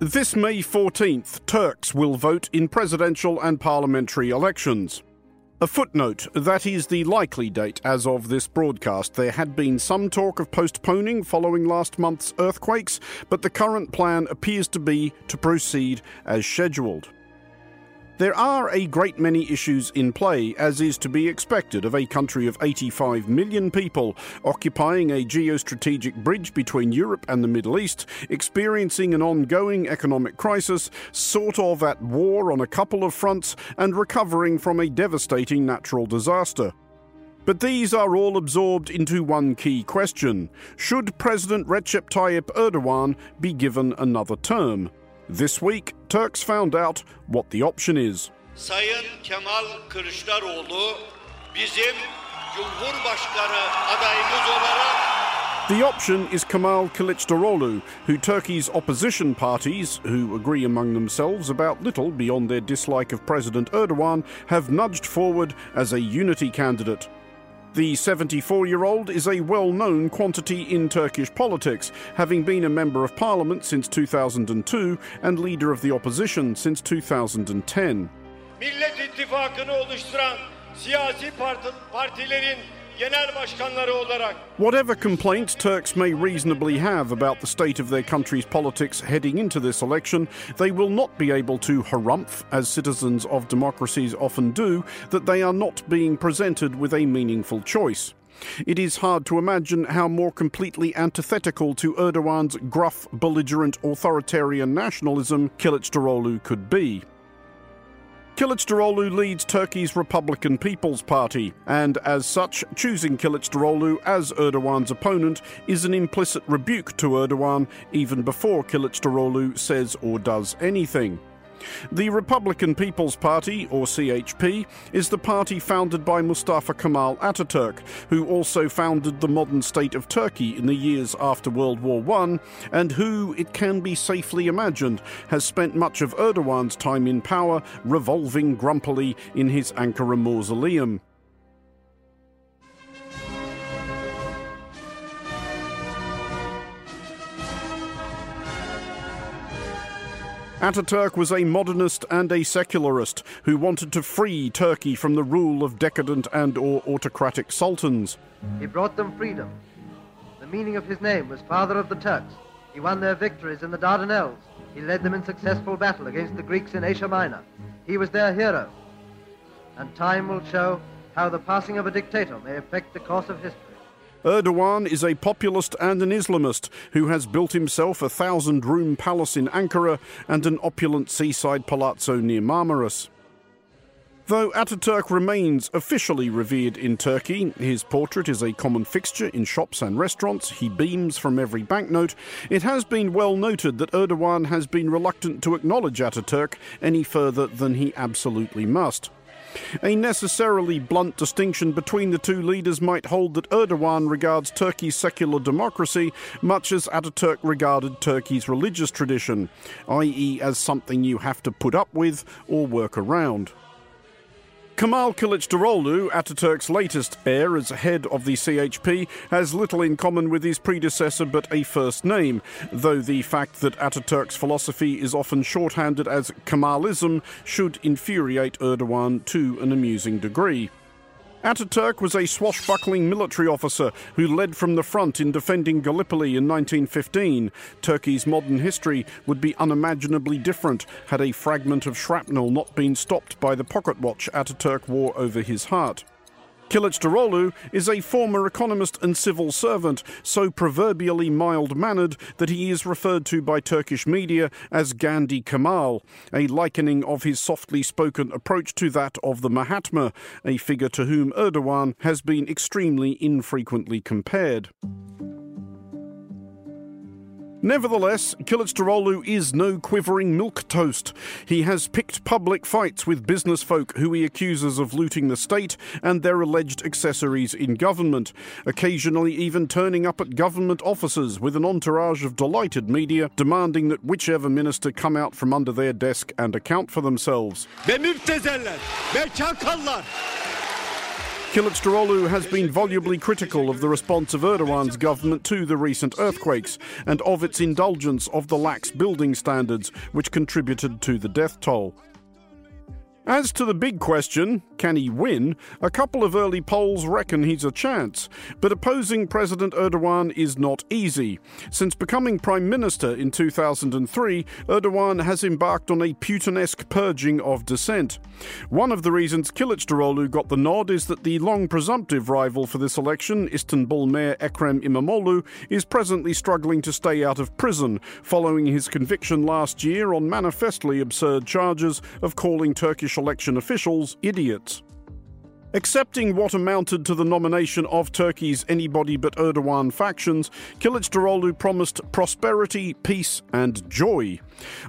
This May 14th, Turks will vote in presidential and parliamentary elections. A footnote that is the likely date as of this broadcast. There had been some talk of postponing following last month's earthquakes, but the current plan appears to be to proceed as scheduled. There are a great many issues in play, as is to be expected of a country of 85 million people occupying a geostrategic bridge between Europe and the Middle East, experiencing an ongoing economic crisis, sort of at war on a couple of fronts, and recovering from a devastating natural disaster. But these are all absorbed into one key question Should President Recep Tayyip Erdogan be given another term? This week, Turks found out what the option is. Sayın Kemal Kılıçdaroğlu bizim Cumhurbaşkanı adayımız olarak The option is Kemal Kılıçdaroğlu, who Turkey's opposition parties, who agree among themselves about little beyond their dislike of President Erdogan, have nudged forward as a unity candidate. The 74 year old is a well known quantity in Turkish politics, having been a Member of Parliament since 2002 and leader of the opposition since 2010. Millet İttifakı'nı oluşturan siyasi parti, partilerin Whatever complaints Turks may reasonably have about the state of their country's politics heading into this election, they will not be able to harumph, as citizens of democracies often do, that they are not being presented with a meaningful choice. It is hard to imagine how more completely antithetical to Erdogan's gruff, belligerent, authoritarian nationalism Kılıçdaroğlu could be. Kılıçdaroğlu leads Turkey's Republican People's Party, and as such, choosing Kılıçdaroğlu as Erdogan's opponent is an implicit rebuke to Erdogan even before Kılıçdaroğlu says or does anything. The Republican People's Party, or CHP, is the party founded by Mustafa Kemal Ataturk, who also founded the modern state of Turkey in the years after World War I, and who, it can be safely imagined, has spent much of Erdogan's time in power revolving grumpily in his Ankara mausoleum. Ataturk was a modernist and a secularist who wanted to free Turkey from the rule of decadent and or autocratic sultans. He brought them freedom. The meaning of his name was Father of the Turks. He won their victories in the Dardanelles. He led them in successful battle against the Greeks in Asia Minor. He was their hero. And time will show how the passing of a dictator may affect the course of history. Erdogan is a populist and an Islamist who has built himself a thousand room palace in Ankara and an opulent seaside palazzo near Marmaris. Though Ataturk remains officially revered in Turkey, his portrait is a common fixture in shops and restaurants, he beams from every banknote, it has been well noted that Erdogan has been reluctant to acknowledge Ataturk any further than he absolutely must. A necessarily blunt distinction between the two leaders might hold that Erdogan regards Turkey's secular democracy much as Ataturk regarded Turkey's religious tradition, i.e., as something you have to put up with or work around. Kemal Kılıçdaroğlu, Ataturk's latest heir as head of the CHP, has little in common with his predecessor but a first name, though the fact that Ataturk's philosophy is often shorthanded as Kemalism should infuriate Erdogan to an amusing degree. Ataturk was a swashbuckling military officer who led from the front in defending Gallipoli in 1915. Turkey's modern history would be unimaginably different had a fragment of shrapnel not been stopped by the pocket watch Ataturk wore over his heart. Kılıçdaroğlu is a former economist and civil servant, so proverbially mild mannered that he is referred to by Turkish media as Gandhi Kemal, a likening of his softly spoken approach to that of the Mahatma, a figure to whom Erdogan has been extremely infrequently compared. Nevertheless, Kılıçdaroğlu is no quivering milk toast. He has picked public fights with business folk who he accuses of looting the state and their alleged accessories in government, occasionally even turning up at government offices with an entourage of delighted media demanding that whichever minister come out from under their desk and account for themselves. Kılıçdaroğlu has been volubly critical of the response of Erdogan's government to the recent earthquakes and of its indulgence of the lax building standards which contributed to the death toll. As to the big question, can he win? A couple of early polls reckon he's a chance. But opposing President Erdogan is not easy. Since becoming Prime Minister in 2003, Erdogan has embarked on a Putinesque purging of dissent. One of the reasons Kılıçdaroğlu got the nod is that the long presumptive rival for this election, Istanbul Mayor Ekrem İmamoğlu, is presently struggling to stay out of prison following his conviction last year on manifestly absurd charges of calling Turkish election officials idiots. Accepting what amounted to the nomination of Turkey's anybody but Erdogan factions, Kılıçdaroğlu promised prosperity, peace, and joy.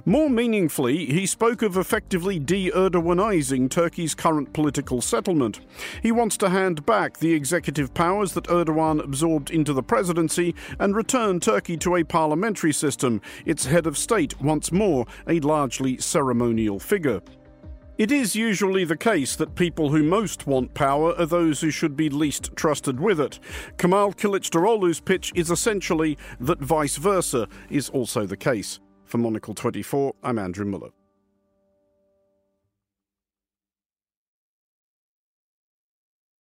More meaningfully, he spoke of effectively de-Erdoganizing Turkey's current political settlement. He wants to hand back the executive powers that Erdogan absorbed into the presidency and return Turkey to a parliamentary system, its head of state once more a largely ceremonial figure. It is usually the case that people who most want power are those who should be least trusted with it. Kemal Kılıçdaroğlu's pitch is essentially that vice versa is also the case. For Monocle 24, I'm Andrew Mueller.